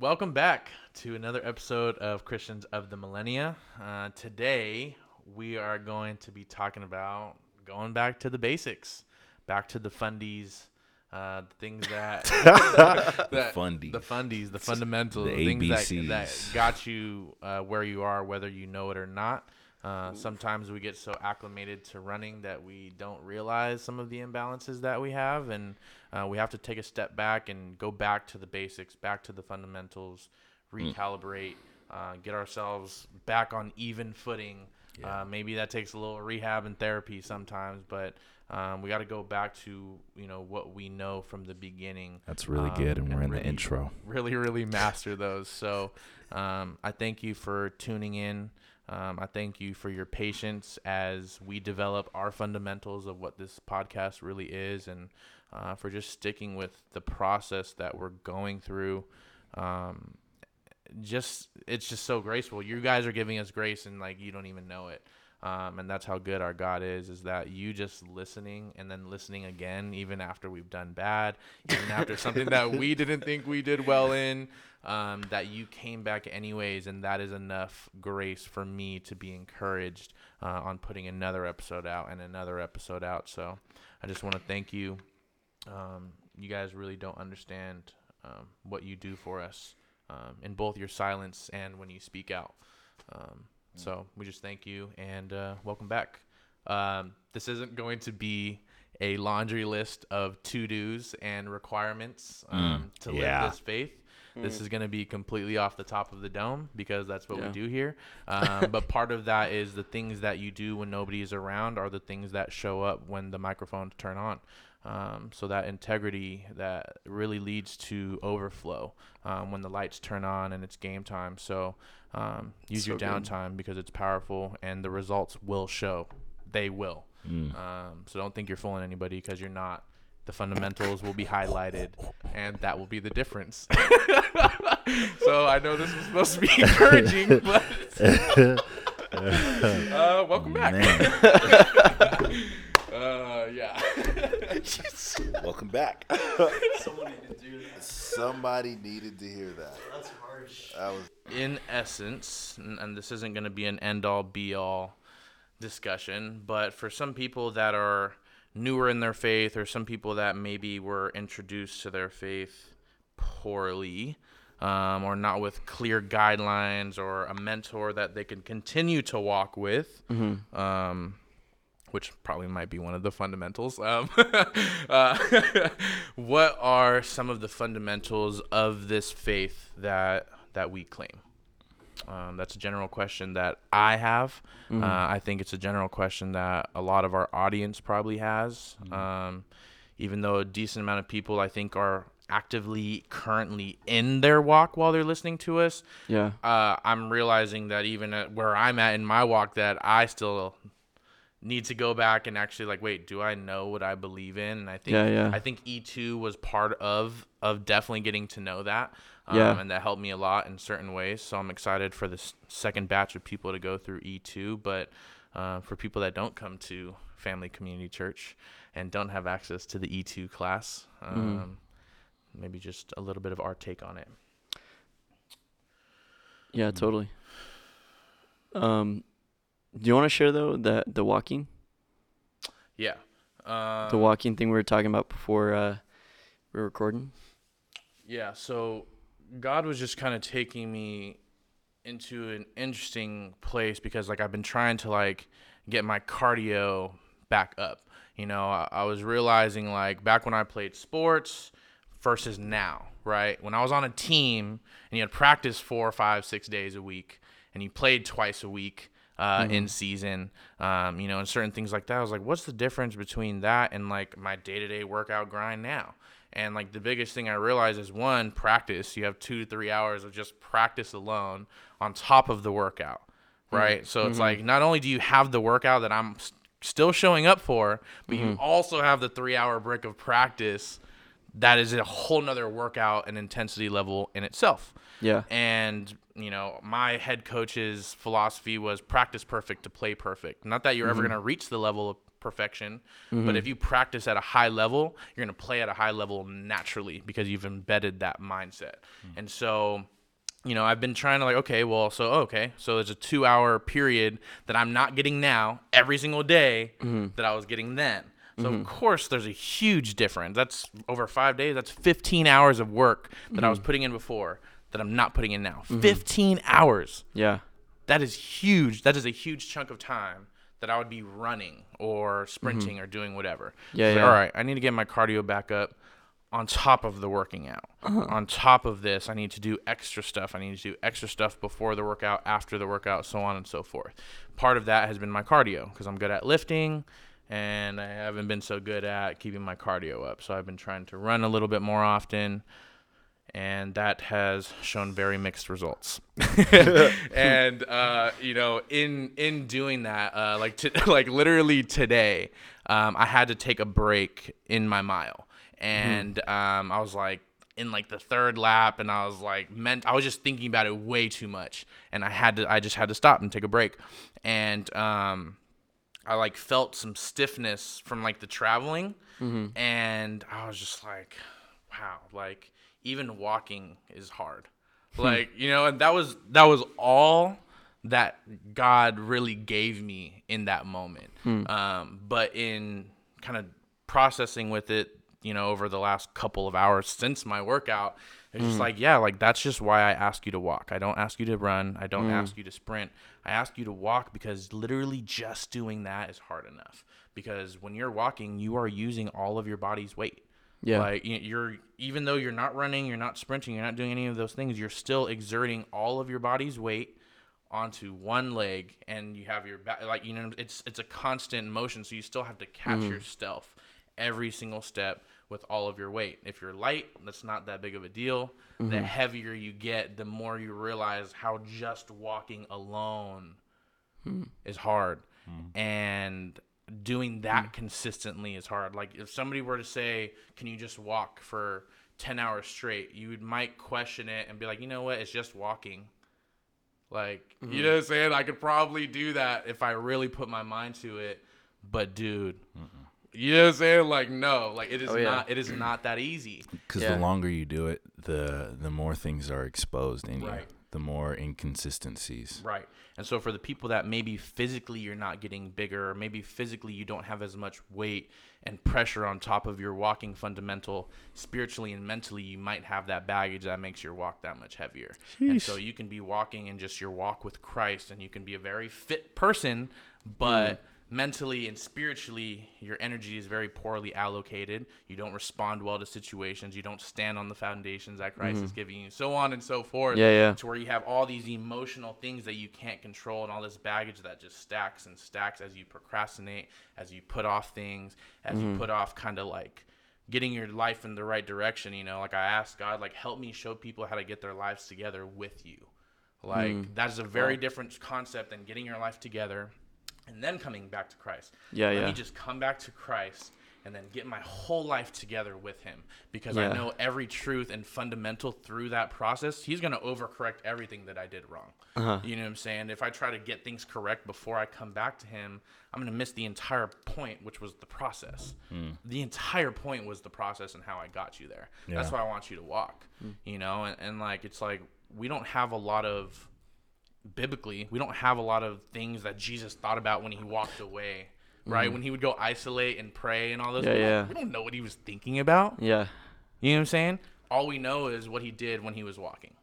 Welcome back to another episode of Christians of the Millennia. Uh, today, we are going to be talking about going back to the basics, back to the fundies, uh, the things that, that fundies. the fundies, the fundamentals, The the things that, that got you uh, where you are, whether you know it or not. Uh, sometimes we get so acclimated to running that we don't realize some of the imbalances that we have, and uh, we have to take a step back and go back to the basics, back to the fundamentals, recalibrate, uh, get ourselves back on even footing. Uh, maybe that takes a little rehab and therapy sometimes, but um, we got to go back to you know what we know from the beginning. That's really um, good, and we're in really- the intro. Really, really master those. So um, I thank you for tuning in. Um, I thank you for your patience as we develop our fundamentals of what this podcast really is, and uh, for just sticking with the process that we're going through. Um, just it's just so graceful. You guys are giving us grace, and like you don't even know it. Um, and that's how good our God is. Is that you just listening and then listening again, even after we've done bad, even after something that we didn't think we did well in, um, that you came back anyways, and that is enough grace for me to be encouraged uh, on putting another episode out and another episode out. So I just want to thank you. Um, you guys really don't understand um, what you do for us um, in both your silence and when you speak out. Um, so we just thank you and uh, welcome back. Um, this isn't going to be a laundry list of to dos and requirements um, to yeah. live this faith. This is going to be completely off the top of the dome because that's what Yeah. we do here. Um, but part of that is the things that you do when nobody is around are the things that show up when the microphones turn on. Um, so that integrity that really leads to overflow um, when the lights turn on and it's game time. So um, use your So good. downtime because it's powerful and the results will show. They will. Mm. Um, so don't think you're fooling anybody because you're not. The fundamentals will be highlighted, and that will be the difference. so I know this was supposed to be encouraging, but uh, welcome back. Uh, yeah. welcome back. Someone needed to do that. Somebody needed to hear that. That's harsh. That was in essence, and, and this isn't going to be an end all be all discussion, but for some people that are newer in their faith, or some people that maybe were introduced to their faith poorly, um, or not with clear guidelines, or a mentor that they can continue to walk with. Um, which probably might be one of the fundamentals. Um, uh, what are some of the fundamentals of this faith that that we claim? Um, that's a general question that I have. Uh, I think it's a general question that a lot of our audience probably has. Um, even though a decent amount of people, I think, are actively currently in their walk while they're listening to us Yeah. uh, I'm realizing that even at where I'm at in my walk, that I still need to go back and actually like, wait, do I know what I believe in? And I think Yeah, yeah. I think E2 was part of of definitely getting to know that. Um, Yeah. and that helped me a lot in certain ways. So I'm excited for this second batch of people to go through E2. But uh, for people that don't come to Family Community Church and don't have access to the E2 class, um, maybe just a little bit of our take on it. Yeah, totally. Um, do you want to share though that the walking, Yeah. Um, the walking thing we were talking about before uh, we were recording? Yeah, so God was just kind of taking me into an interesting place because like I've been trying to like get my cardio back up. You know, I, I was realizing like back when I played sports versus now, right? When I was on a team and you had practice four, five, six days a week and you played twice a week uh, in season, um, you know, and certain things like that. I was like, what's the difference between that and like my day to day workout grind now? And like the biggest thing I realized is one, practice. You have two to three hours of just practice alone on top of the workout, right? So it's like not only do you have the workout that I'm s- still showing up for, but you also have the three hour break of practice that is a whole nother workout and intensity level in itself. Yeah. And, you know, my head coach's philosophy was practice perfect to play perfect. Not that you're ever mm-hmm. going to reach the level of perfection. Mm-hmm. But if you practice at a high level, you're going to play at a high level naturally because you've embedded that mindset. Mm. And so, you know, I've been trying to like, okay, well, so oh, okay, so there's a two hour period that I'm not getting now every single day mm-hmm. that I was getting then. So of mm-hmm. course there's a huge difference. That's over five days. That's 15 hours of work that I was mm-hmm. putting in before that I'm not putting in now. Mm-hmm. 15 hours. Yeah. That is huge. That is a huge chunk of time that I would be running or sprinting or doing whatever. Yeah, like, yeah. all right, I need to get my cardio back up on top of the working out. Uh-huh. On top of this, I need to do extra stuff. I need to do extra stuff before the workout, after the workout, so on and so forth. Part of that has been my cardio because I'm good at lifting and I haven't been so good at keeping my cardio up. So I've been trying to run a little bit more often and that has shown very mixed results. and uh, you know, in in doing that, uh, like to, like literally today, um, I had to take a break in my mile, and um, I was like in like the third lap, and I was like meant I was just thinking about it way too much, and I had to I just had to stop and take a break, and um, I like felt some stiffness from like the traveling, and I was just like, wow, like even walking is hard. Like, you know, and that was that was all that God really gave me in that moment. Um, but in kind of processing with it, you know, over the last couple of hours since my workout, it's just mm. like, yeah, like that's just why I ask you to walk. I don't ask you to run. I don't mm. ask you to sprint. I ask you to walk because literally just doing that is hard enough. Because when you're walking, you are using all of your body's weight. Yeah. Like you're even though you're not running, you're not sprinting, you're not doing any of those things, you're still exerting all of your body's weight onto one leg and you have your back like you know it's it's a constant motion so you still have to catch mm. yourself every single step with all of your weight. If you're light, that's not that big of a deal. The mm-hmm. heavier you get, the more you realize how just walking alone hmm. is hard. Hmm. And doing that hmm. consistently is hard. Like if somebody were to say, "Can you just walk for 10 hours straight?" You would might question it and be like, "You know what? It's just walking." Like, you mm-hmm. know what I'm saying? I could probably do that if I really put my mind to it. But dude, you know what I'm saying? Like, no, like it is Oh, yeah. not. It is not that easy. Because Yeah. the longer you do it, the the more things are exposed in you. The more inconsistencies. Right. And so for the people that maybe physically you're not getting bigger, or maybe physically you don't have as much weight and pressure on top of your walking fundamental, spiritually and mentally you might have that baggage that makes your walk that much heavier. And so you can be walking in just your walk with Christ and you can be a very fit person, but mm. Mentally and spiritually your energy is very poorly allocated. You don't respond well to situations, you don't stand on the foundations that Christ mm-hmm. is giving you, so on and so forth Yeah, yeah. to where you have all these emotional things that you can't control and all this baggage that just stacks and stacks as you procrastinate, as you put off things, as you mm-hmm. put off kind of like getting your life in the right direction, you know, like I asked God like help me show people how to get their lives together with you. Like mm. that is a very different concept than getting your life together and then coming back to Christ. Yeah, Let yeah. me just come back to Christ and then get my whole life together with him because Yeah. I know every truth and fundamental through that process. He's going to overcorrect everything that I did wrong. Uh-huh. You know what I'm saying? If I try to get things correct before I come back to him, I'm going to miss the entire point, which was the process. The entire point was the process and how I got you there. That's why I want you to walk. You know, and, and like it's like we don't have a lot of biblically, we don't have a lot of things that Jesus thought about when he walked away, right? When he would go isolate and pray and all those. Mm-hmm. Yeah, we, don't, yeah. we don't know what he was thinking about. Yeah. You know what I'm saying? All we know is what he did when he was walking.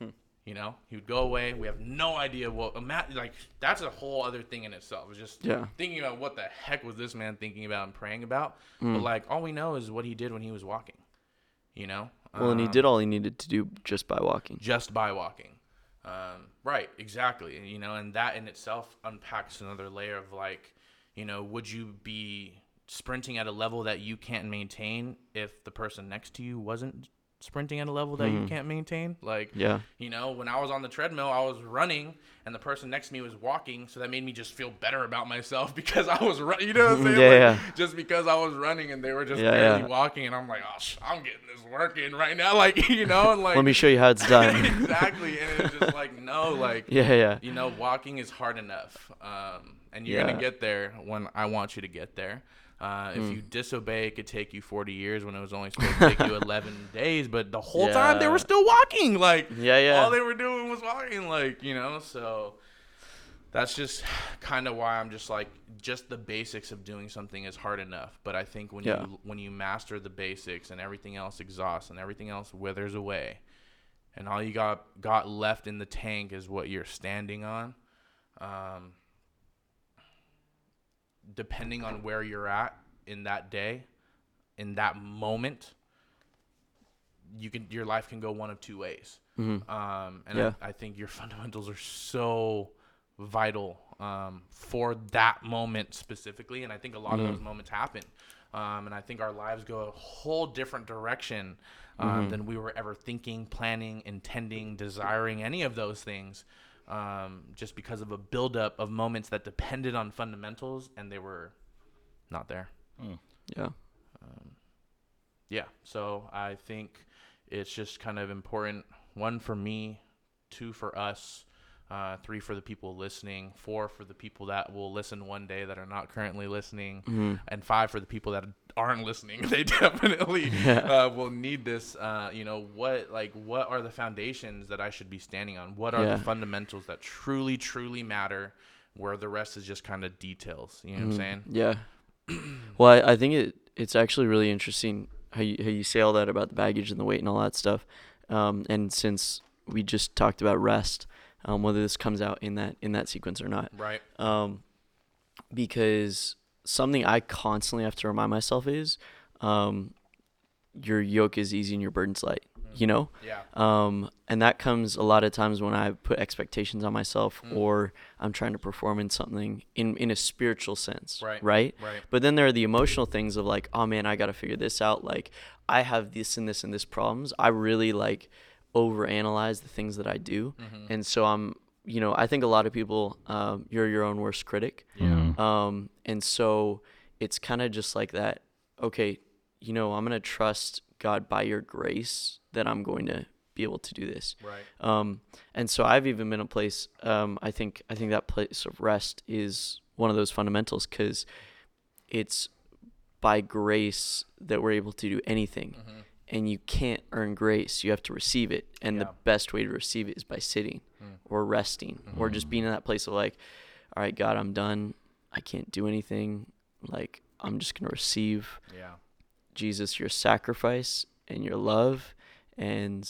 Hmm. You know, he would go away. We have no idea what. ima- Like that's a whole other thing in itself. It's just Yeah. thinking about what the heck was this man thinking about and praying about. Hmm. But like all we know is what he did when he was walking. You know. Well, and he Um, did all he needed to do just by walking. just by walking. Um, right, exactly. You know, and that in itself unpacks another layer of like, you know, would you be sprinting at a level that you can't maintain if the person next to you wasn't sprinting at a level that you Mhm. can't maintain. Like, Yeah. you know, when I was on the treadmill, I was running, and the person next to me was walking, so that made me just feel better about myself because I was running. You know what I'm saying? Yeah, Like, yeah. Just because I was running and they were just Yeah, barely yeah. walking, and I'm like, oh, sh- I'm getting this working right now, like you know, and like Let me show you how it's done. exactly, and it's just like no, like yeah, yeah. you know, walking is hard enough, um, and you're gonna get there when I want you to get there. Uh, if Mm. you disobey, it could take you 40 years when it was only supposed to take you 11 days. But the whole time they were still walking. Like Yeah, yeah. all they were doing was walking. Like you know, so that's just kind of why I'm just like just the basics of doing something is hard enough. But I think when Yeah. you when you master the basics and everything else exhausts and everything else withers away, and all you got got left in the tank is what you're standing on. Um, depending on where you're at in that day, in that moment, you can your life can go one of two ways. Mhm. Um, and Yeah. I, I think your fundamentals are so vital um, for that moment specifically. And I think a lot of Mhm. those moments happen. Um, and I think our lives go a whole different direction um, Mhm. than we were ever thinking, planning, intending, desiring, any of those things. Um, just because of a buildup of moments that depended on fundamentals and they were not there. Yeah. Um, yeah, so I think it's just kind of important. One for me, two for us, uh, three for the people listening, four for the people that will listen one day that are not currently listening, Mhm. and five for the people that aren't listening. They definitely Yeah. uh, will need this. Uh, you know what? Like, what are the foundations that I should be standing on? What are Yeah. the fundamentals that truly, truly matter? Where the rest is just kind of details. You know what I'm Mhm. saying? Yeah. well, I, I think it it's actually really interesting how you how you say all that about the baggage and the weight and all that stuff. Um, and since we just talked about rest, um, whether this comes out in that in that sequence or not, Right. um, because something I constantly have to remind myself is, um, your yoke is easy and your burden's light. You know, Yeah. um, and that comes a lot of times when I put expectations on myself Mm. or I'm trying to perform in something in in a spiritual sense, Right. Right. Right. But then there are the emotional things of like, oh man, I got to figure this out. Like, I have this and this and this problems. I really like overanalyze the things that I do. Mm-hmm. And so I'm, you know, I think a lot of people, um, you're your own worst critic. Mhm. Um, and so it's kind of just like that. Okay, you know, I'm going to trust God by your grace that I'm going to be able to do this. Right. Um, and so I've even been a place. Um, I think I think that place of rest is one of those fundamentals because it's by grace that we're able to do anything, Mm-hmm. And you can't earn grace. You have to receive it, and Yeah. the best way to receive it is by sitting Mm. or resting or just being in that place of like, all right, God, I'm done. I can't do anything. Like I'm just gonna receive Yeah. Jesus, your sacrifice and your love and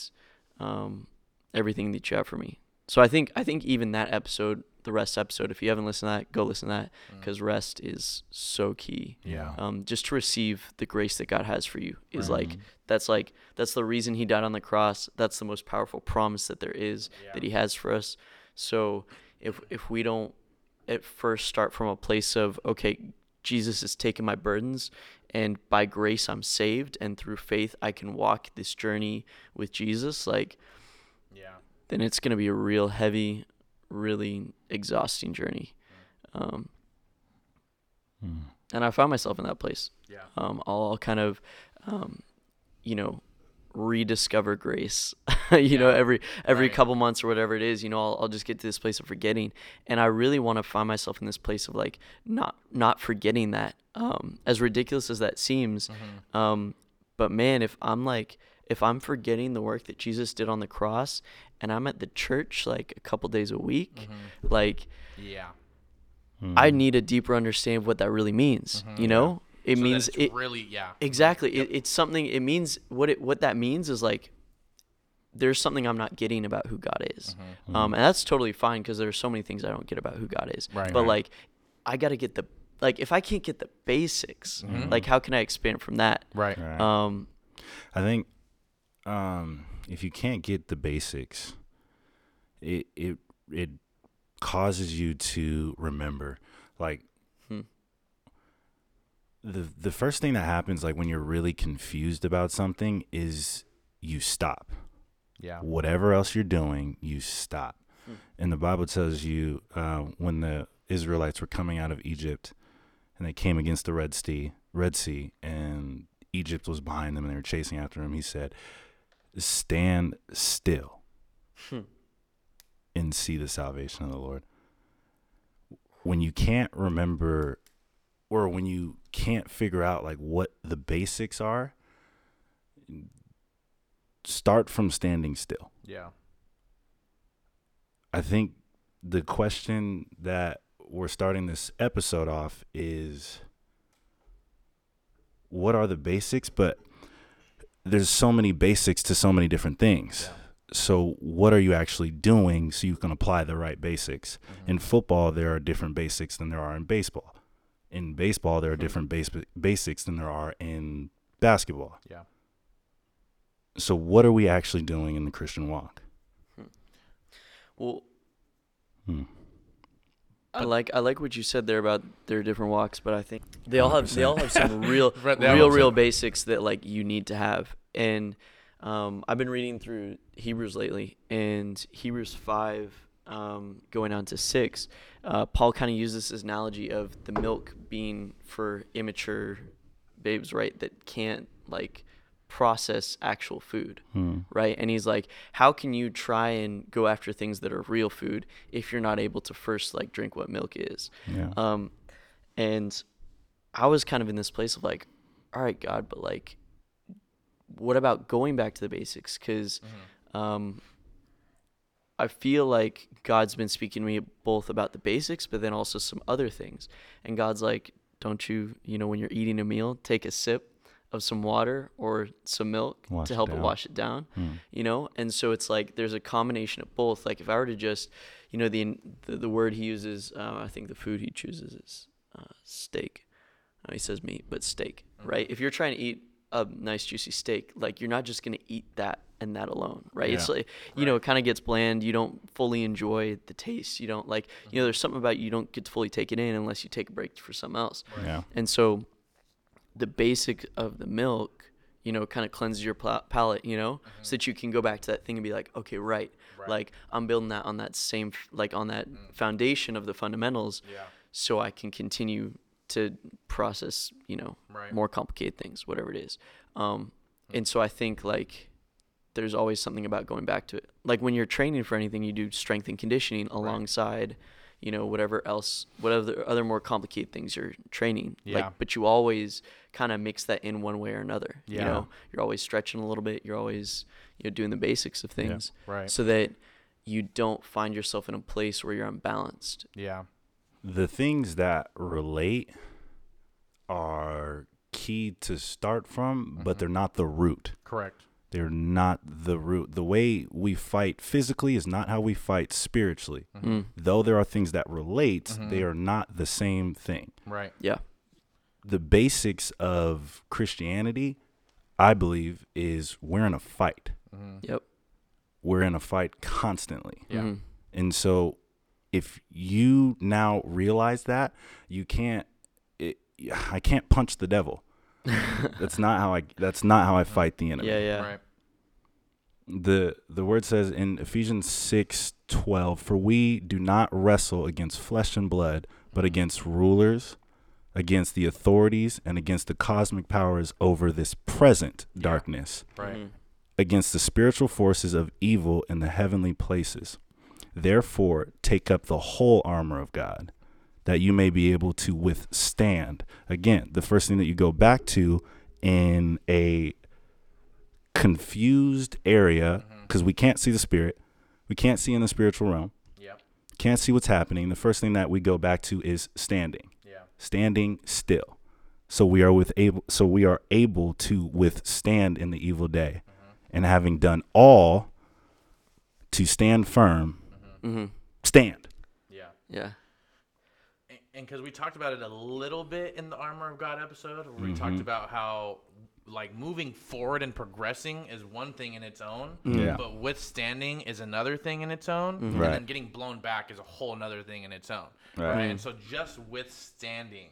um, everything that you have for me. So I think I think even that episode, the rest episode, if you haven't listened to that, go listen to that Mm. because rest is so key. Yeah. Um, just to receive the grace that God has for you is Right. like that's like that's the reason He died on the cross. That's the most powerful promise that there is Yeah. that He has for us. So if if we don't at first start from a place of okay, Jesus has taken my burdens, and by grace I'm saved, and through faith I can walk this journey with Jesus, like Yeah. then it's gonna be a real heavy, really exhausting journey. Um, Mm. and I found myself in that place. Yeah. Um, I'll kind of, um, you know, rediscover grace. you know, every every Right. couple months or whatever it is. You know, I'll, I'll just get to this place of forgetting, and I really want to find myself in this place of like not not forgetting that. Um, as ridiculous as that seems, Mm-hmm. um, but man, if I'm like if I'm forgetting the work that Jesus did on the cross, and I'm at the church like a couple days a week, Mm-hmm. like Yeah. I Mm. need a deeper understanding of what that really means. Mhm. You know, it So means it's it really yeah. exactly. Yep. It, it's something. It means what it what that means is like there's something I'm not getting about who God is. Mhm. Um, and that's totally fine because there's so many things I don't get about who God is. Right. But Right. like, I got to get the like if I can't get the basics, Mhm. like how can I expand from that? Right. Right. Um, I think um, if you can't get the basics, it it it causes you to remember. Like Hmm. the the first thing that happens, like when you're really confused about something, is you stop. Yeah. Whatever else you're doing, you stop. Hmm. And the Bible tells you uh, when the Israelites were coming out of Egypt and they came against the Red Sea, Red Sea, and Egypt was behind them and they were chasing after them. He said, "Stand still Hmm. and see the salvation of the Lord." When you can't remember, or when you can't figure out like what the basics are, start from standing still. Yeah. I think the question that we're starting this episode off is what are the basics? But there's so many basics to so many different things. So, what are you actually doing so you can apply the right basics? Mm-hmm. In football, there are different basics than there are in baseball. In baseball, there are different base- basics than there are in basketball. Yeah. So, what are we actually doing in the Christian walk? Well, Hmm. I like I like what you said there about their different walks, but I think they all have they all have some real Right, they all real real basics that like you need to have. And um, I've been reading through Hebrews lately, and Hebrews five um, going on to six. Uh, Paul kind of uses this analogy of the milk being for immature babes, right? That can't like process actual food Hmm. right? And he's like, how can you try and go after things that are real food if you're not able to first like drink what milk is? Yeah. Um, and I was kind of in this place of like, all right, God, but like, what about going back to the basics? Because um, I feel like God's been speaking to me both about the basics, but then also some other things. And God's like, don't you, you know, when you're eating a meal, take a sip of some water or some milk Wash to help it down. wash it down Hmm. you know and so it's like there's a combination of both like if i were to just you know the the, the word he uses uh, i think the food he chooses is uh, steak uh, he says meat but steak right if you're trying to eat a nice juicy steak like you're not just going to eat that and that alone right it's like you know it kind of gets bland you don't fully enjoy the taste you don't like you know mm-hmm. there's something about you don't get to fully take it in unless you take a break for something else Yeah. and so the basic of the milk, you know, kind of cleanses your palate, you know, mm-hmm. so that you can go back to that thing and be like, okay, right. Right. Like I'm building that on that same, like on that mm. foundation of the fundamentals Yeah. so I can continue to process, you know, Right. more complicated things, whatever it is. Um, and so I think like there's always something about going back to it. Like when you're training for anything, you do strength and conditioning alongside, you know, whatever else, whatever other more complicated things you're training. Yeah. Like, but you always kind of mix that in one way or another. Yeah. You know, you're always stretching a little bit. You're always, you know, doing the basics of things Right. so that you don't find yourself in a place where you're unbalanced. Yeah. The things that relate are key to start from, but they're not the root. Correct. They're not the root. The way we fight physically is not how we fight spiritually. Mm. Though there are things that relate, they are not the same thing. Right. Yeah. The basics of Christianity, I believe, is we're in a fight. Yep. We're in a fight constantly. Yeah. Mhm. And so if you now realize that, you can't it, I can't punch the devil. that's not how I that's not how I fight the enemy. Yeah. Yeah. Right. The the word says in Ephesians 6:12, "For we do not wrestle against flesh and blood, but against rulers, against the authorities, and against the cosmic powers over this present darkness." Right. Mhm. against the spiritual forces of evil in the heavenly places. Therefore, take up the whole armor of God, that you may be able to withstand. Again, the first thing that you go back to in a confused area, mm-hmm. because we can't see the spirit, we can't see in the spiritual realm, Yeah. can't see what's happening. The first thing that we go back to is standing Yeah. standing still. So we are with able so we are able to withstand in the evil day. Mm-hmm. And having done all to stand firm, Mhm. stand. Yeah. Yeah. and because we talked about it a little bit in the armor of god episode where we talked about how like moving forward and progressing is one thing in its own Yeah. but withstanding is another thing in its own and Right. then getting blown back is a whole another thing in its own Right. right, and so just withstanding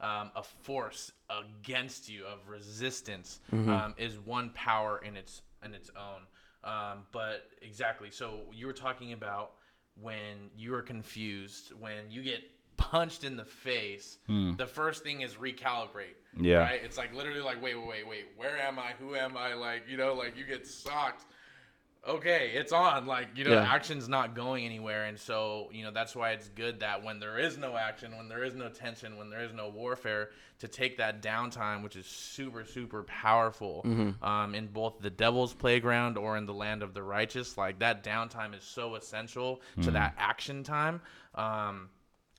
um, a force against you of resistance um, is one power in its in its own. Um, but exactly. So you were talking about when you are confused, when you get punched in the face, hmm. the first thing is recalibrate. Yeah. Right? It's like literally like, wait, wait, wait, wait. Where am I? Who am I? Like, you know, like you get socked. Okay, it's on. Like, you know, Yeah. action's not going anywhere. And so, you know, that's why it's good that when there is no action, when there is no tension, when there is no warfare, to take that downtime, which is super, super powerful um, in both the devil's playground or in the land of the righteous. Like, that downtime is so essential to that action time. Um,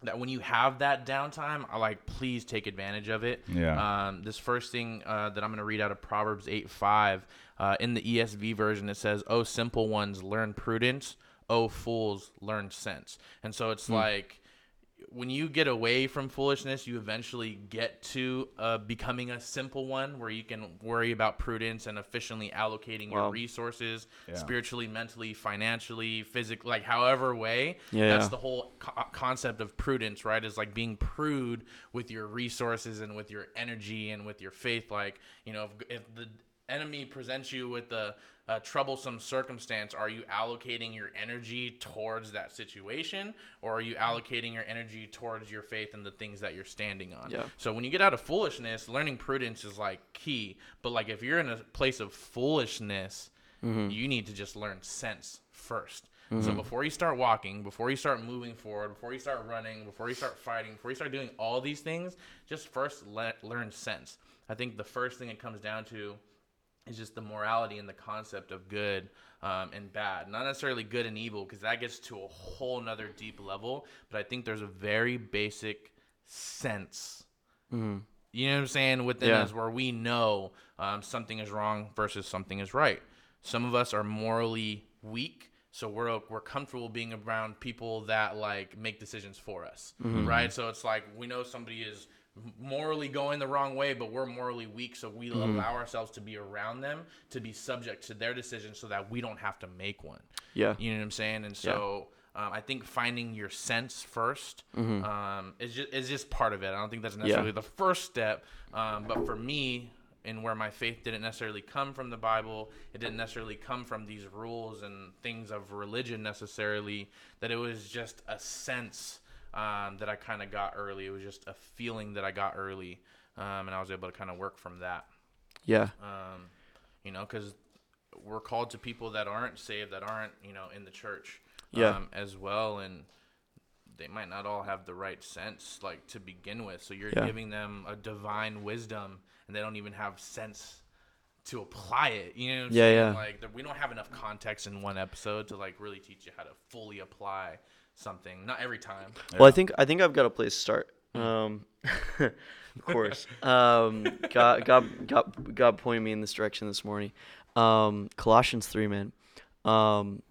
that when you have that downtime, I like please take advantage of it. Yeah. Um, this first thing uh, that I'm going to read out of Proverbs 8 5, uh, in the ESV version, it says, Oh, simple ones, learn prudence. Oh, fools, learn sense. And so it's like when you get away from foolishness, you eventually get to uh, becoming a simple one where you can worry about prudence and efficiently allocating your resources Yeah. spiritually, mentally, financially, physically, like however way. Yeah, That's yeah. the whole co- concept of prudence, right? Is like being prude with your resources and with your energy and with your faith. Like, you know, if, if the enemy presents you with a, a troublesome circumstance, are you allocating your energy towards that situation or are you allocating your energy towards your faith and the things that you're standing on? Yeah. So when you get out of foolishness, learning prudence is like key. But like if you're in a place of foolishness, mm-hmm. you need to just learn sense 1st So mm-hmm. before you start walking, before you start moving forward, before you start running, before you start fighting, before you start doing all these things, just first let learn sense. I think the first thing it comes down to is just the morality and the concept of good um, and bad. Not necessarily good and evil, because that gets to a whole nother deep level. But I think there's a very basic sense. You know what I'm saying? Within Yeah. us, where we know um, something is wrong versus something is right. Some of us are morally weak, so we're we're comfortable being around people that like make decisions for us, right? So it's like we know somebody is morally going the wrong way, but we're morally weak, so we allow ourselves to be around them to be subject to their decisions, so that we don't have to make one. Yeah. You know what I'm saying? And so um, I think finding your sense 1st um, is just is just part of it. I don't think that's necessarily the first step, um, but for me, and where my faith didn't necessarily come from the Bible, it didn't necessarily come from these rules and things of religion necessarily. That it was just a sense um, that I kind of got early. It was just a feeling that I got early, um, and I was able to kind of work from that Yeah. um, you know, because we're called to people that aren't saved, that aren't, you know, in the church, Yeah. um, as well, and they might not all have the right sense, like to begin with. So you're Yeah. giving them a divine wisdom, and they don't even have sense to apply it. You know, what I'm Yeah, saying? yeah. Like we don't have enough context in one episode to like really teach you how to fully apply something. Not every time. Well, I think I think I've got a place to start. Um, of course, um, God, God, God, God pointed me in this direction this morning. Um, Colossians three, man. Um,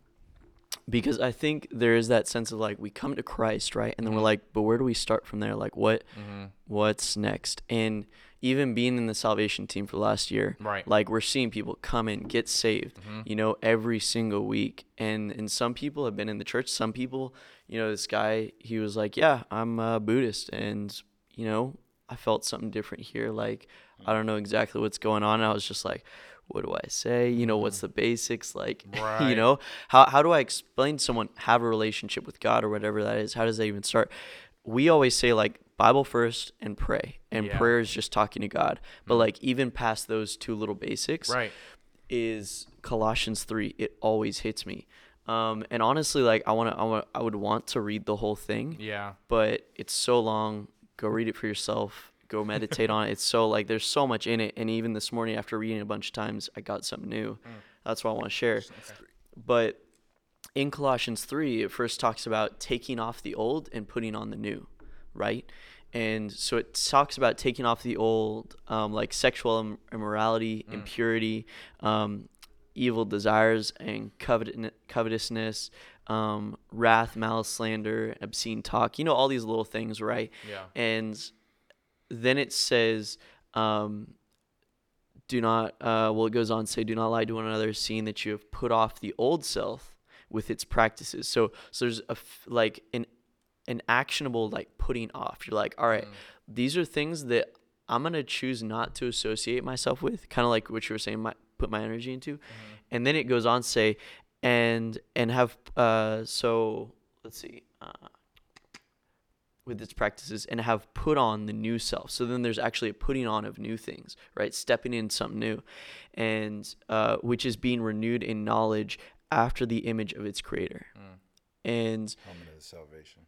because I think there is that sense of like we come to Christ, right, and then we're Mhm. like, but where do we start from there? Like, what, Mm-hmm. what's next? And even being in the salvation team for last year, Right. like we're seeing people come in, get saved, Mhm. you know, every single week. And and some people have been in the church. Some people, you know, this guy, he was like, yeah, I'm a Buddhist, and you know, I felt something different here. Like I don't know exactly what's going on. And I was just like, what do I say? You know, what's the basics? Like, you know, how how do I explain to someone have a relationship with God or whatever that is? How does that even start? We always say like Bible first and pray, and Yeah. prayer is just talking to God. But like even past those two little basics, Right. is Colossians 3. It always hits me. Um, and honestly, like I want to, I want, I would want to read the whole thing, Yeah. but it's so long. Go read it for yourself. Go meditate on it. It's so like there's so much in it. And even this morning, after reading a bunch of times, I got something new. That's what I want to share. But in Colossians 3, it first talks about taking off the old and putting on the new, right? And so it talks about taking off the old, um, like sexual im- immorality, impurity, um, evil desires, and covet- covetousness, um, wrath, malice, slander, obscene talk. You know, all these little things, right? Yeah. And then it says, um, do not, uh, well, it goes on to say, do not lie to one another, seeing that you have put off the old self with its practices. So, so there's a, f- like an, an actionable, like putting off. You're like, all right, these are things that I'm going to choose not to associate myself with. Kind of like what you were saying, my, put my energy into. And then it goes on to say, and and have uh so let's see. Uh, with its practices and have put on the new self. So then there's actually a putting on of new things, right? Stepping in something new, and uh, which is being renewed in knowledge after the image of its creator. And Helmet of salvation.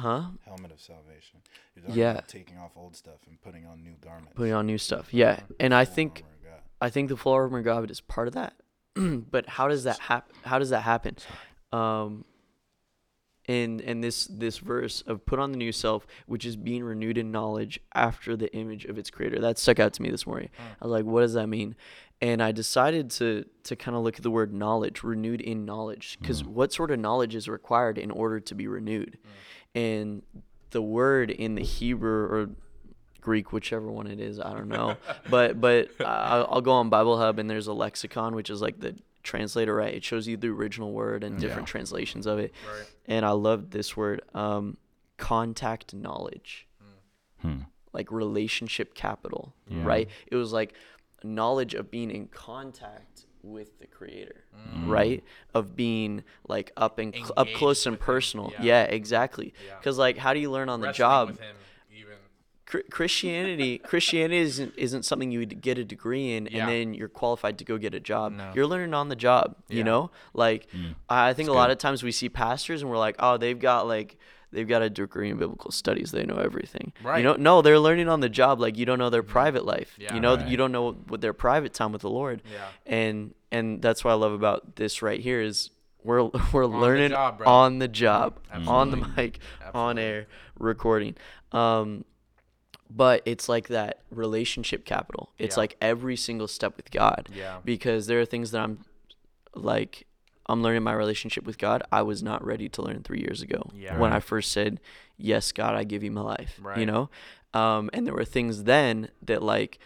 Huh? Helmet of salvation. You're talking Yeah. about taking off old stuff and putting on new garments. Putting on new stuff. Yeah. And I think I think the full armor of God is part of that. but how does that happen? How does that happen? Um, and and this this verse of put on the new self, which is being renewed in knowledge after the image of its creator. That stuck out to me this morning. I was like, what does that mean? And I decided to to kind of look at the word knowledge, renewed in knowledge, because what sort of knowledge is required in order to be renewed? And the word in the Hebrew or Greek, whichever one it is, I don't know. but but I'll, I'll go on Bible Hub and there's a lexicon, which is like the translator, right? It shows you the original word and different translations of it. Right. And I love this word, um, contact knowledge, Hmm. like relationship capital, Yeah. right? It was like knowledge of being in contact with the creator Mm. right of being like up and cl- up close and personal yeah. yeah, exactly Yeah. because like how do you learn on the job even. Christianity Christianity isn't isn't something you would get a degree in Yeah. and then you're qualified to go get a job. No. You're learning on the job, you know? Like Mm. I I think That's a lot of times we see pastors and we're like, "Oh, they've got like they've got a degree in biblical studies. They know everything." Right. You know, no, they're learning on the job like you don't know their private life. Yeah. You know, Right. you don't know what their private time with the Lord. Yeah. And and that's what I love about this right here is we're we're the learning job, on the job, on the Absolutely. mic, on air, recording. Um, but it's like that relationship capital. It's Yeah. like every single step with God. Yeah. Because there are things that I'm like I'm learning my relationship with God. I was not ready to learn three years ago Yeah. when I first said, "Yes, God, I give you my life." You know, um, and there were things then that like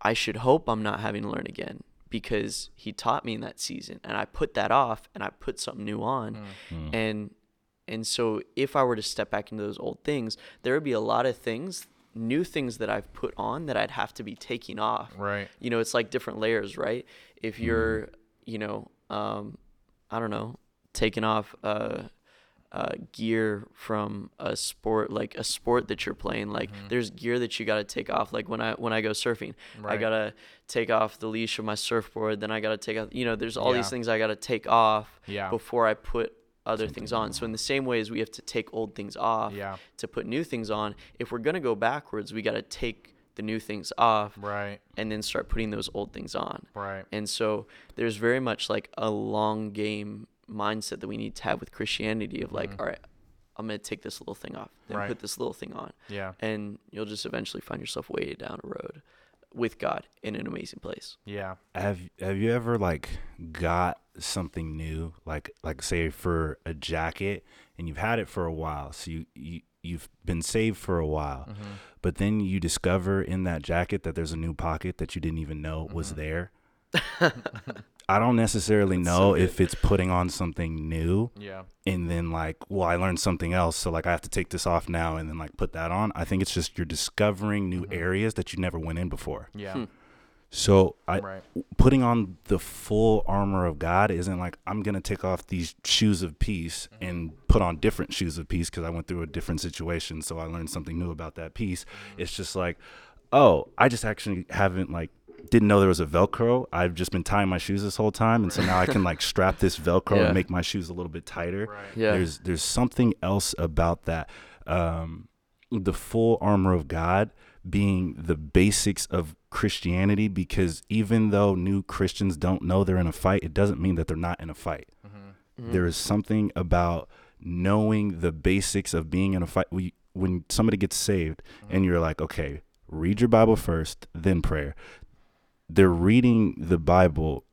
I should hope I'm not having to learn again because He taught me in that season, and I put that off and I put something new on, Mm. and and so if I were to step back into those old things, there would be a lot of things, new things that I've put on that I'd have to be taking off Right. you know it's like different layers right if you're you know um i don't know taking off uh uh, gear from a sport like a sport that you're playing like there's gear that you got to take off like when i when i go surfing i gotta take off the leash of my surfboard then i gotta take off you know there's all these things i gotta take off Yeah. before i put other things on. So in the same way as we have to take old things off Yeah. to put new things on if we're gonna go backwards we gotta take the new things off Right. and then start putting those old things on. Right. And so there's very much like a long game mindset that we need to have with Christianity of like, all right, I'm gonna take this little thing off, then Mm-hmm. Right. put this little thing on, Yeah. and you'll just eventually find yourself way down a road with God in an amazing place. Yeah. Have Have you ever like got something new, like like say for a jacket, and you've had it for a while, so you, you you've been saved for a while, Mm-hmm. but then you discover in that jacket that there's a new pocket that you didn't even know was Mm-hmm. there. I don't necessarily That's know so if it's putting on something new Yeah. and then like, well, I learned something else, so like I have to take this off now and then like put that on. I think it's just you're discovering new Mm-hmm. areas that you never went in before. Yeah. So I Right. putting on the full armor of God isn't like I'm gonna take off these shoes of peace Mm-hmm. and put on different shoes of peace because I went through a different situation, so I learned something new about that piece. Mm-hmm. It's just like, oh, I just actually haven't like didn't know there was a Velcro. I've just been tying my shoes this whole time, and so now I can like strap this Velcro Yeah. and make my shoes a little bit tighter. Right. Yeah. There's there's something else about that. Um, the full armor of God being the basics of Christianity, because even though new Christians don't know they're in a fight, it doesn't mean that they're not in a fight. Mm-hmm. There is something about knowing the basics of being in a fight. We, when somebody gets saved and you're like, okay, read your Bible first, then prayer. They're reading the Bible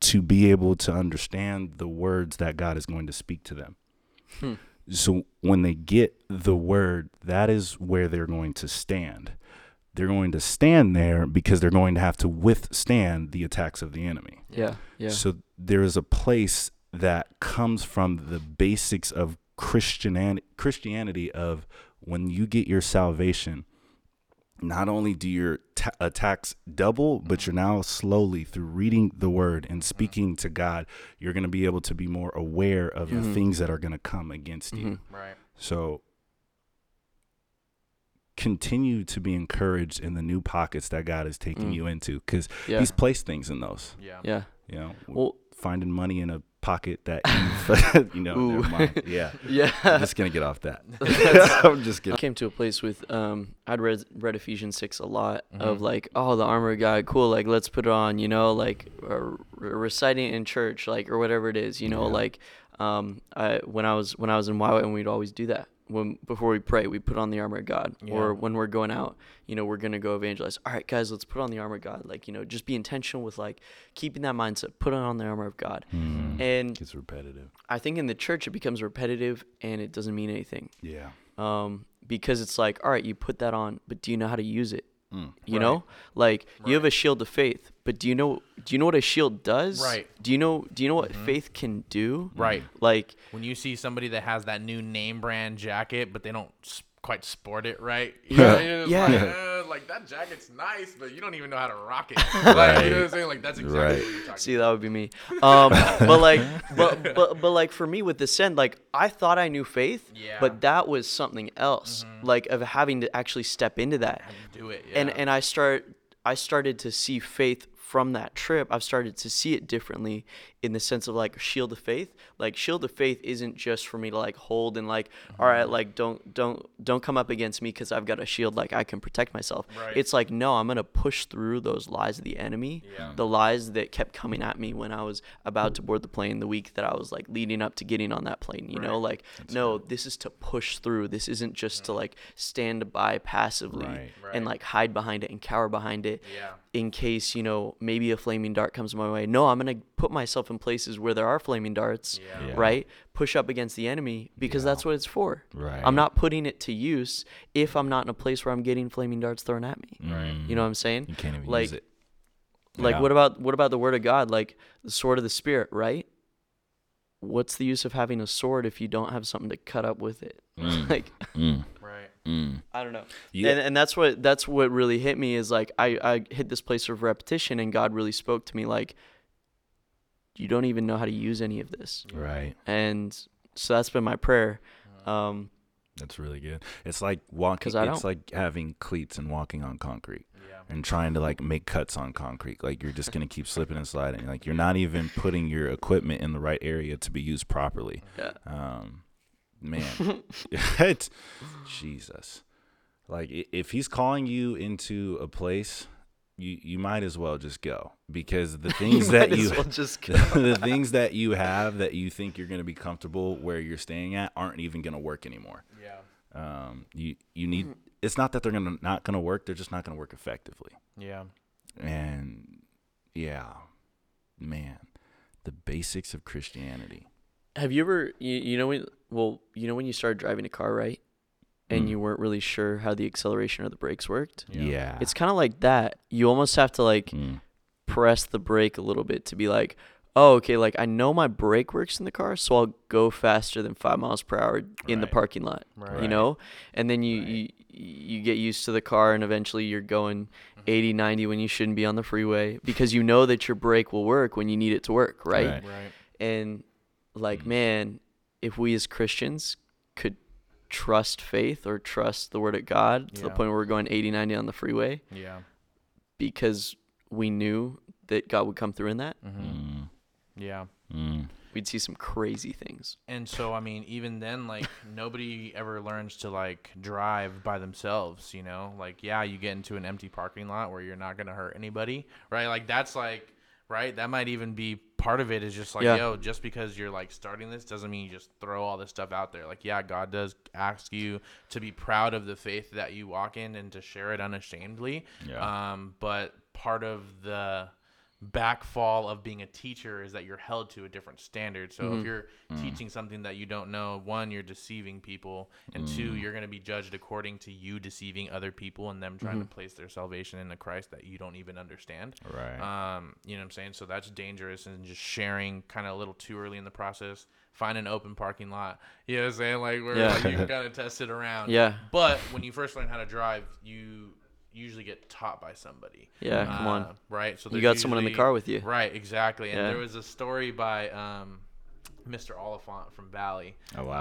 to be able to understand the words that God is going to speak to them. Hmm. So when they get the word, that is where they're going to stand. They're going to stand there because they're going to have to withstand the attacks of the enemy. Yeah. Yeah. So there is a place that comes from the basics of Christianity, Christianity of when you get your salvation, not only do your ta- attacks double, but you're now slowly through reading the word and speaking to God, you're going to be able to be more aware of the Mhm. things that are going to come against you. Mhm. Right. So continue to be encouraged in the new pockets that God is taking Mm. you into cuz Yeah. he's placed things in those, Yeah. yeah. you know. Well, finding money in a pocket that you've, you know, never mind. Yeah. yeah. I'm just going to get off that. I'm just I came to a place with um I'd read read Ephesians six a lot of Mhm. like oh the armor of God cool like let's put it on you know like uh, reciting in church like or whatever it is you know Yeah. like um I when I was when I was in YWAM and we'd always do that when before we pray we put on the armor of God Yeah. or when we're going out you know we're gonna go evangelize all right guys let's put on the armor of God like you know just be intentional with like keeping that mindset put on the armor of God Mm. and It's repetitive. I think in the church it becomes repetitive and it doesn't mean anything Yeah. um, because it's like, all right, you put that on, but do you know how to use it? Mm. You Right. know, like you have a shield of faith, but do you know do you know what a shield does? Right. Do you know do you know what Mhm. faith can do? Right. Like When you see somebody that has that new name brand jacket, but they don't quite sport it right, Yeah. Yeah. like, uh, like that jacket's nice, but you don't even know how to rock it. Like, you know what I'm saying? Like that's exactly Right. what you're talking see that would be me. Um, but like but, but but like for me with Ascend, like I thought I knew faith, Yeah. but that was something else. Mhm. Like of having to actually step into that. How do it. and and I start I started to see faith from that trip. I've started to see it differently in the sense of like shield of faith. Like shield of faith isn't just for me to like hold and like all right, mm-hmm. like don't don't don't come up against me cuz I've got a shield like I can protect myself. Right. It's like no, I'm to push through those lies of the enemy. Yeah. The lies that kept coming at me when I was about to board the plane the week that I was like leading up to getting on that plane, you know, Right. like no, this is to push through. This isn't just to mm. like stand by passively Right. Right. and like hide behind it and cower behind it yeah. In case you know maybe a flaming dart comes my way no i'm gonna put myself in places where there are flaming darts Yeah. Yeah. right push up against the enemy because Yeah. that's what it's for Right. i'm not putting it to use if i'm not in a place where i'm getting flaming darts thrown at me Right. you know what i'm saying You can't even like- use it. like Yeah. what about what about the word of god like the sword of the spirit right what's the use of having a sword if you don't have something to cut up with it Mm. like Mm. Mm. i don't know Yeah. and, and that's what that's what really hit me is like I, I hit this place of repetition and god really spoke to me like you don't even know how to use any of this right. and so that's been my prayer um That's really good. It's like walking. It's don't- like having cleats and walking on concrete Yeah. and trying to like make cuts on concrete. Like you're just gonna keep slipping and sliding. Like you're not even putting your equipment in the right area to be used properly. yeah Um, man, it's Jesus. Like if he's calling you into a place, you you might as well just go because the things that you well just the things that you have that you think you're going to be comfortable where you're staying at aren't even going to work anymore. Yeah. Um, you you need. It's not that they're gonna not going to work; they're just not going to work effectively. Yeah. And yeah, man, the basics of Christianity. Have you ever you, you know when well you know when you started driving a car right and Mm. you weren't really sure how the acceleration or the brakes worked Yeah, it's kind of like that you almost have to like Mm. press the brake a little bit to be like, oh, okay, like I know my brake works in the car, so I'll go faster than five miles per hour in the parking lot. Right. You know, and then you, Right. you you get used to the car, and eventually you're going 80, 90 when you shouldn't be on the freeway because you know that your brake will work when you need it to work, right? Right. Right. And like, Mm. man, if we as Christians could trust faith or trust the word of God to the point where we're going 80, 90 on the freeway Yeah. because we knew that God would come through in that, Mm-hmm. Mm. Yeah. Mm. we'd see some crazy things. And so, I mean, even then, like, nobody ever learns to, like, drive by themselves, you know? Like, yeah, you get into an empty parking lot where you're not going to hurt anybody, right? Like, that's like, right? That might even be part of it is just like, Yeah. yo, just because you're, like, starting this doesn't mean you just throw all this stuff out there. Like, yeah, God does ask you to be proud of the faith that you walk in and to share it unashamedly. Yeah. Um, but part of the backfall of being a teacher is that you're held to a different standard. So Mhm. if you're Mm. teaching something that you don't know, one, you're deceiving people, and two, Mm. you're going to be judged according to you deceiving other people and them trying Mhm. to place their salvation into Christ that you don't even understand. Right. Um, you know what I'm saying? So that's dangerous and just sharing kind of a little too early in the process. Find an open parking lot. You know what I'm saying? Like where Yeah. like, you can kind of test it around. Yeah. But when you first learn how to drive, you usually get taught by somebody. Yeah, come on. Uh, Right. So You there's got someone in the car with you. Right, exactly. And Yeah. there was a story by um, Mr. Oliphant from Valley. Oh wow.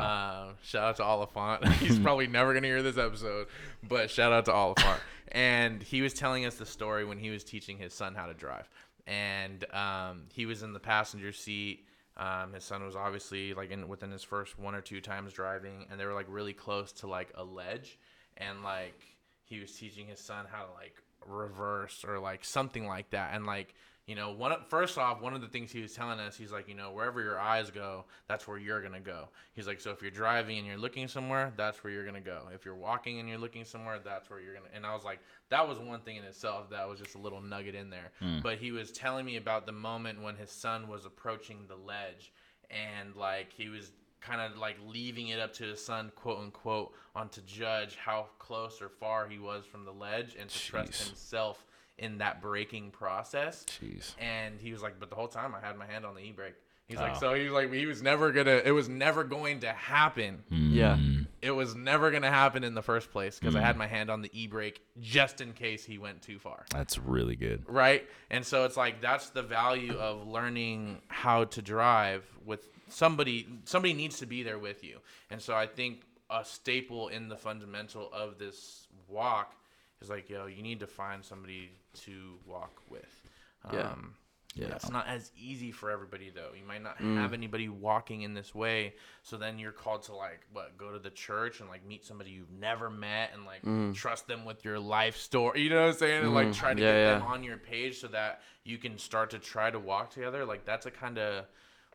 Uh, shout out to Oliphant. He's probably never gonna hear this episode, but shout out to Oliphant. and he was telling us the story when he was teaching his son how to drive, and um, he was in the passenger seat. Um, his son was obviously like in within his first one or two times driving, and they were like really close to like a ledge, and like he was teaching his son how to like reverse or like something like that, and like you know, one first off, one of the things he was telling us, he's like, you know, wherever your eyes go, that's where you're gonna go. He's like, so if you're driving and you're looking somewhere, that's where you're gonna go. If you're walking and you're looking somewhere, that's where you're gonna. And I was like, that was one thing in itself that was just a little nugget in there. Hmm. But he was telling me about the moment when his son was approaching the ledge, and like he was kind of like leaving it up to his son, quote unquote, on to judge how close or far he was from the ledge and to trust himself in that braking process. Jeez. And he was like, but the whole time I had my hand on the e brake. He's like, Oh. so he was like, he was never gonna, it was never going to happen. Yeah. Mm. It was never gonna happen in the first place because I Mm. had my hand on the e brake just in case he went too far. That's really good. Right. And so it's like, that's the value of learning how to drive with somebody, somebody needs to be there with you. And so I think a staple in the fundamental of this walk is like, yo, you need to find somebody to walk with. Yeah. Um, Yeah. It's not as easy for everybody though. You might not Mm. have anybody walking in this way. So then you're called to like what go to the church and like meet somebody you've never met and like trust them with your life story. You know what I'm saying? And like Mm. try to Yeah, get yeah. them on your page so that you can start to try to walk together. Like that's a kind of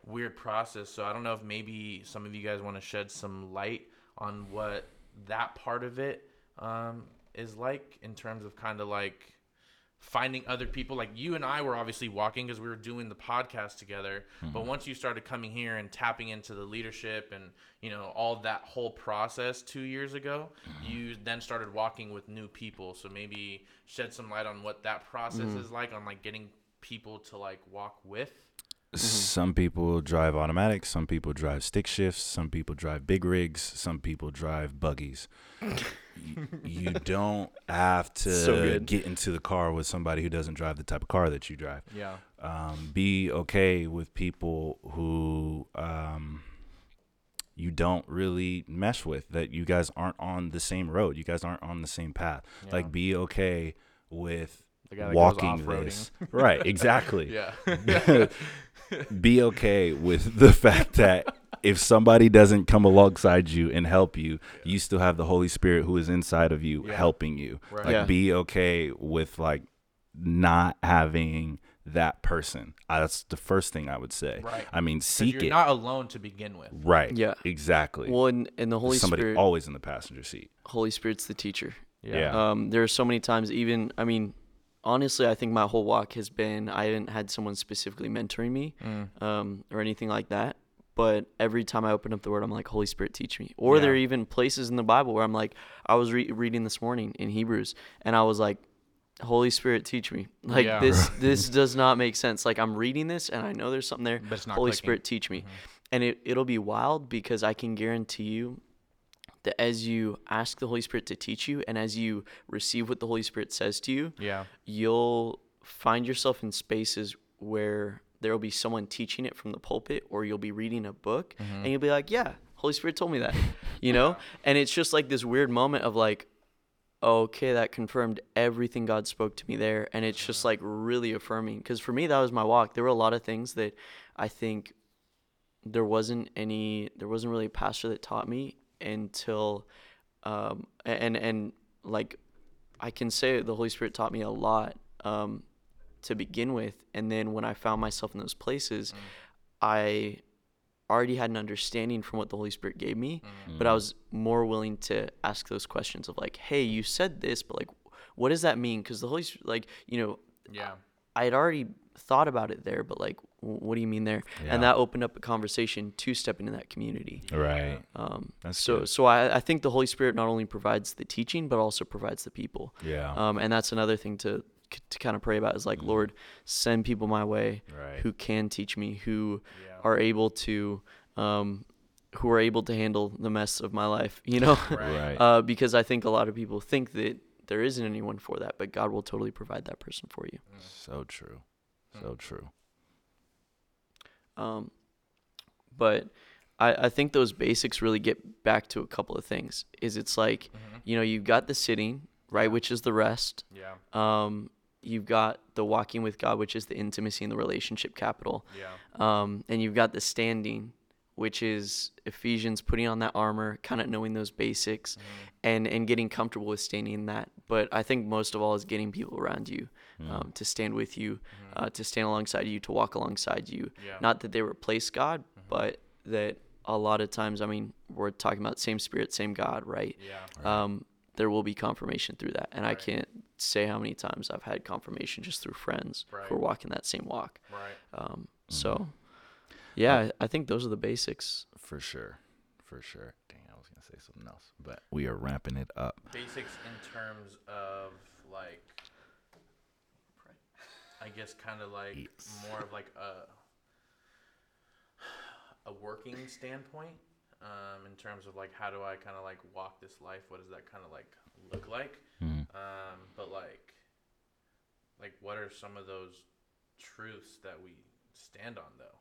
weird process. So I don't know if maybe some of you guys want to shed some light on what that part of it um, is like in terms of kind of like finding other people. Like you and I were obviously walking because we were doing the podcast together but mm-hmm. once you started coming here and tapping into the leadership and you know all that whole process 2 years ago mm-hmm. you then started walking with new people. So maybe shed some light on what that process mm-hmm. is like on like getting people to like walk with Some people drive automatic. Some people drive stick shifts. Some people drive big rigs. Some people drive buggies. you, you don't have to So get into the car with somebody who doesn't drive the type of car that you drive. yeah Um, be okay with people who um, you don't really mesh with. That you guys aren't on the same road. You guys aren't on the same path. Yeah. Like, be okay with the guy that walking this. Right. Exactly yeah be okay with the fact that if somebody doesn't come alongside you and help you, you still have the Holy Spirit who is inside of you Yeah. helping you. Right. Like Yeah. be okay with like not having that person. Uh, that's the first thing I would say. Right. I mean, seek you're it. not alone to begin with right. Yeah. Exactly. Well, and, and the Holy somebody Spirit, always in the passenger seat. Holy Spirit's the teacher. Yeah. Um, there are so many times, even I mean, honestly, I think my whole walk has been I haven't had someone specifically mentoring me, Mm. um, or anything like that. But every time I open up the Word, I'm like, Holy Spirit, teach me. Or there are even places in the Bible where I'm like, I was re- reading this morning in Hebrews, and I was like, Holy Spirit, teach me. Like Yeah. this, this does not make sense. Like I'm reading this, and I know there's something there. But it's not Holy clicking. Spirit, teach me. And it it'll be wild because I can guarantee you that as you ask the Holy Spirit to teach you and as you receive what the Holy Spirit says to you, yeah you'll find yourself in spaces where there will be someone teaching it from the pulpit or you'll be reading a book mm-hmm. and you'll be like, Yeah, Holy Spirit told me that. You know? And it's just like this weird moment of like, okay, that confirmed everything God spoke to me there. And it's just like really affirming. Because for me, that was my walk. There were a lot of things that I think there wasn't any, there wasn't really a pastor that taught me until, um, and, and like, I can say the Holy Spirit taught me a lot um, to begin with. And then when I found myself in those places, I already had an understanding from what the Holy Spirit gave me, but I was more willing to ask those questions of like, hey, you said this, but like, what does that mean? Because the Holy Spirit, like, you know, yeah I had already thought about it there, but like, what do you mean there? Yeah. And that opened up a conversation to step into that community. Right. Um, That's so, good. so I, I think the Holy Spirit not only provides the teaching, but also provides the people. Yeah. Um, and that's another thing to to kind of pray about is like, Lord, send people my way Right. who can teach me, who Yeah. are able to, um, who are able to handle the mess of my life. You know, Right. uh, because I think a lot of people think that there isn't anyone for that, but God will totally provide that person for you. So true. So true. Um, but I, I think those basics really get back to a couple of things. Is it's like, Mhm. you know, you've got the sitting, right, which is the rest. Yeah. Um, you've got the walking with God, which is the intimacy and the relationship capital. Yeah. Um, and you've got the standing, which is Ephesians putting on that armor, kind of knowing those basics, Mm-hmm. and and getting comfortable with standing in that. But I think most of all is getting people around you um, to stand with you, uh, to stand alongside you, to walk alongside you. Mm-hmm. Yeah. Not that they replace God, but that a lot of times, I mean, we're talking about same Spirit, same God, right? Yeah. um, there will be confirmation through that. And I can't say how many times I've had confirmation just through friends Right. who are walking that same walk. Right. Um, So, yeah, I think those are the basics. For sure. For sure. Dang, I was gonna say something else. But we are wrapping it up. Basics in terms of like, I guess, kind of like Yes. more of like a a working standpoint. Um, in terms of like how do I kind of like walk this life? What does that kind of like look like? Mhm. Um, but like, like what are some of those truths that we stand on though?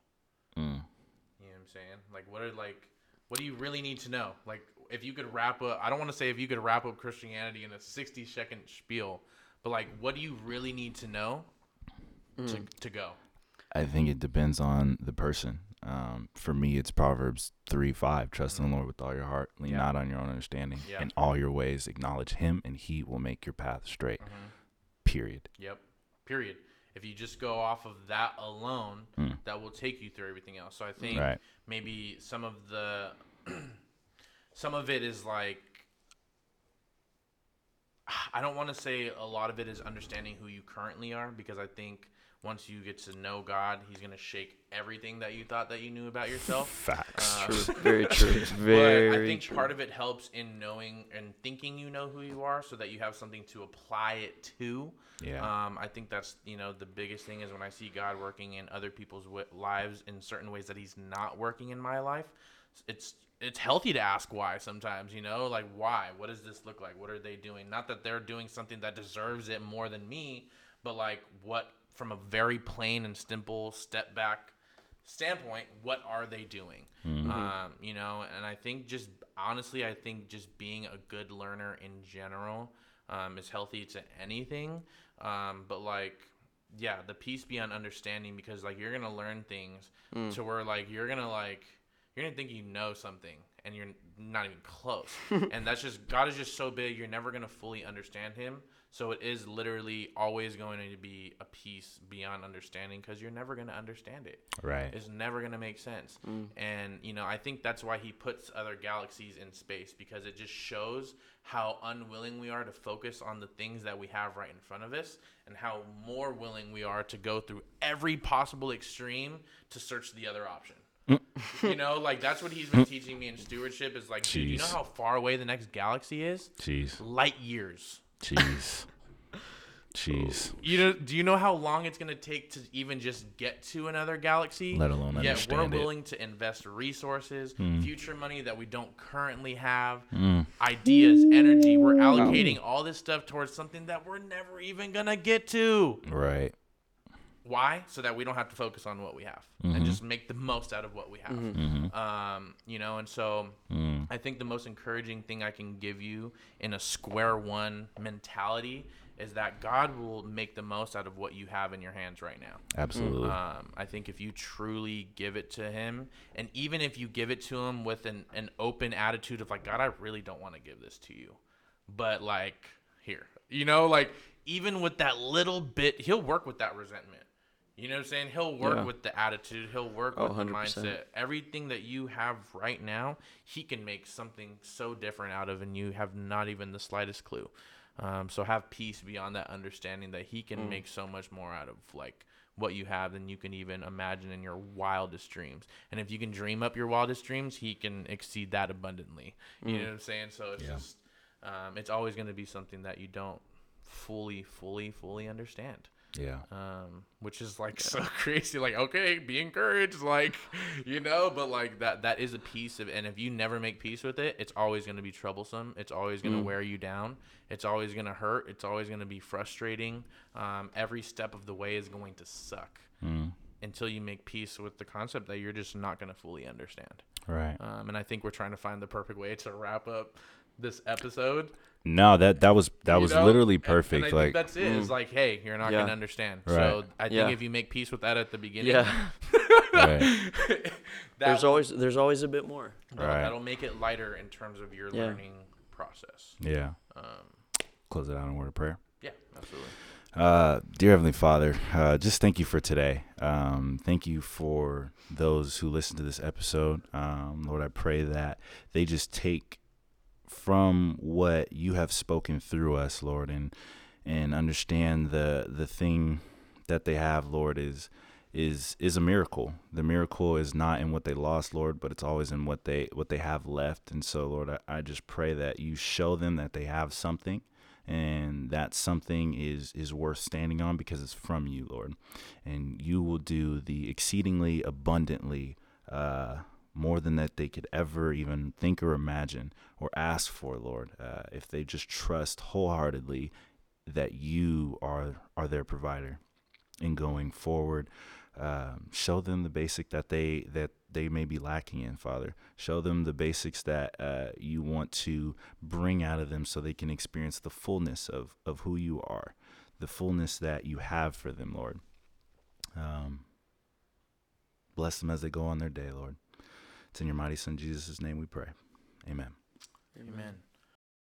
Mm. You know what I'm saying? Like, what are like, what do you really need to know? Like, if you could wrap up, I don't want to say if you could wrap up Christianity in a 60 second spiel, but like, what do you really need to know to, to go? I think it depends on the person. Um, for me, it's Proverbs 3 5. Trust in the Lord with all your heart. Lean Yeah. not on your own understanding. Yeah. In all your ways, acknowledge Him, and He will make your path straight. Mm-hmm. Period. Yep. Period. If you just go off of that alone, Mm. that will take you through everything else. So I think Right. maybe some of the some of it is like I don't want to say a lot of it is understanding who you currently are because I think once you get to know God, He's gonna shake everything that you thought that you knew about yourself. Facts. Uh, True. Very true. but I think true. part of it helps in knowing and thinking you know who you are, so that you have something to apply it to. Yeah. Um, I think that's you know the biggest thing is when I see God working in other people's w- lives in certain ways that He's not working in my life. It's it's healthy to ask why sometimes. You know, like why? What does this look like? What are they doing? Not that they're doing something that deserves it more than me, but like what from a very plain and simple step back standpoint, what are they doing? Um, you know, and I think just honestly, I think just being a good learner in general um, is healthy to anything. Um, but like, yeah, the peace beyond understanding because like you're gonna learn things to where like you're gonna like you're gonna think you know something and you're not even close. and that's just God is just so big, you're never gonna fully understand Him. So it is literally always going to be a piece beyond understanding because you're never gonna understand it right. It's never going to make sense. Mm. And, you know, I think that's why he puts other galaxies in space because it just shows how unwilling we are to focus on the things that we have right in front of us and how more willing we are to go through every possible extreme to search the other option. you know, like that's what he's been teaching me in stewardship is like, dude, you know how far away the next galaxy is? Jeez. Light years. Jeez. Jeez. You know, do you know how long it's gonna take to even just get to another galaxy? Let alone Yet understand we're it. Willing to invest resources, future money that we don't currently have, Hmm. ideas, energy. We're allocating all this stuff towards something that we're never even gonna get to. Right. Why? So that we don't have to focus on what we have Mm-hmm. and just make the most out of what we have. Um, you know, and so Mm. I think the most encouraging thing I can give you in a square one mentality is that God will make the most out of what you have in your hands right now. Absolutely. Um, I think if you truly give it to Him, and even if you give it to Him with an, an open attitude of like, God, I really don't want to give this to you, but like, here, you know, like even with that little bit, He'll work with that resentment. You know what I'm saying? He'll work Yeah. with the attitude. He'll work Oh, with the 100%. mindset. Everything that you have right now, he can make something so different out of, and you have not even the slightest clue. Um, so have peace beyond that understanding that he Mm. can make so much more out of like what you have than you can even imagine in your wildest dreams. And if you can dream up your wildest dreams, he can exceed that abundantly. You Mm. know what I'm saying? So it's Yeah. just, um, it's always going to be something that you don't fully, fully, fully understand. Yeah. um, which is like so crazy. Like, okay, be encouraged, like, you know, but like that that is a piece of, and if you never make peace with it, it's always going to be troublesome. It's always going to Mm. wear you down. It's always going to hurt. It's always going to be frustrating. Um, every step of the way is going to suck Mm. until you make peace with the concept that you're just not going to fully understand. Right. Um, and I think we're trying to find the perfect way to wrap up this episode. No, that that was that you was know? literally And- and I perfect. think like that's it. It's like, hey, you're not Yeah. gonna understand. Right. So I think Yeah. if you make peace with that at the beginning, Yeah. right. that there's will- always there's always a bit more. that'll, Right. that'll make it lighter in terms of your Yeah. learning process. Yeah. Um, Close it out in a word of prayer. yeah, absolutely. Uh, dear Heavenly Father, uh, just thank you for today. Um, thank you for those who listen to this episode. Um, Lord, I pray that they just take from what you have spoken through us, Lord, and and understand the the thing that they have, Lord, is is is a miracle. The miracle is not in what they lost, Lord, but it's always in what they what they have left. And so, Lord, I, I just pray that you show them that they have something and that something is is worth standing on because it's from you, Lord, and you will do the exceedingly abundantly uh, more than that they could ever even think or imagine or ask for, Lord, uh, if they just trust wholeheartedly that you are are their provider. In going forward, um, show them the basic that they that they may be lacking in, Father. Show them the basics that uh, you want to bring out of them so they can experience the fullness of, of who you are, the fullness that you have for them, Lord. Um, bless them as they go on their day, Lord. It's in your mighty Son, Jesus' name we pray. Amen. Amen.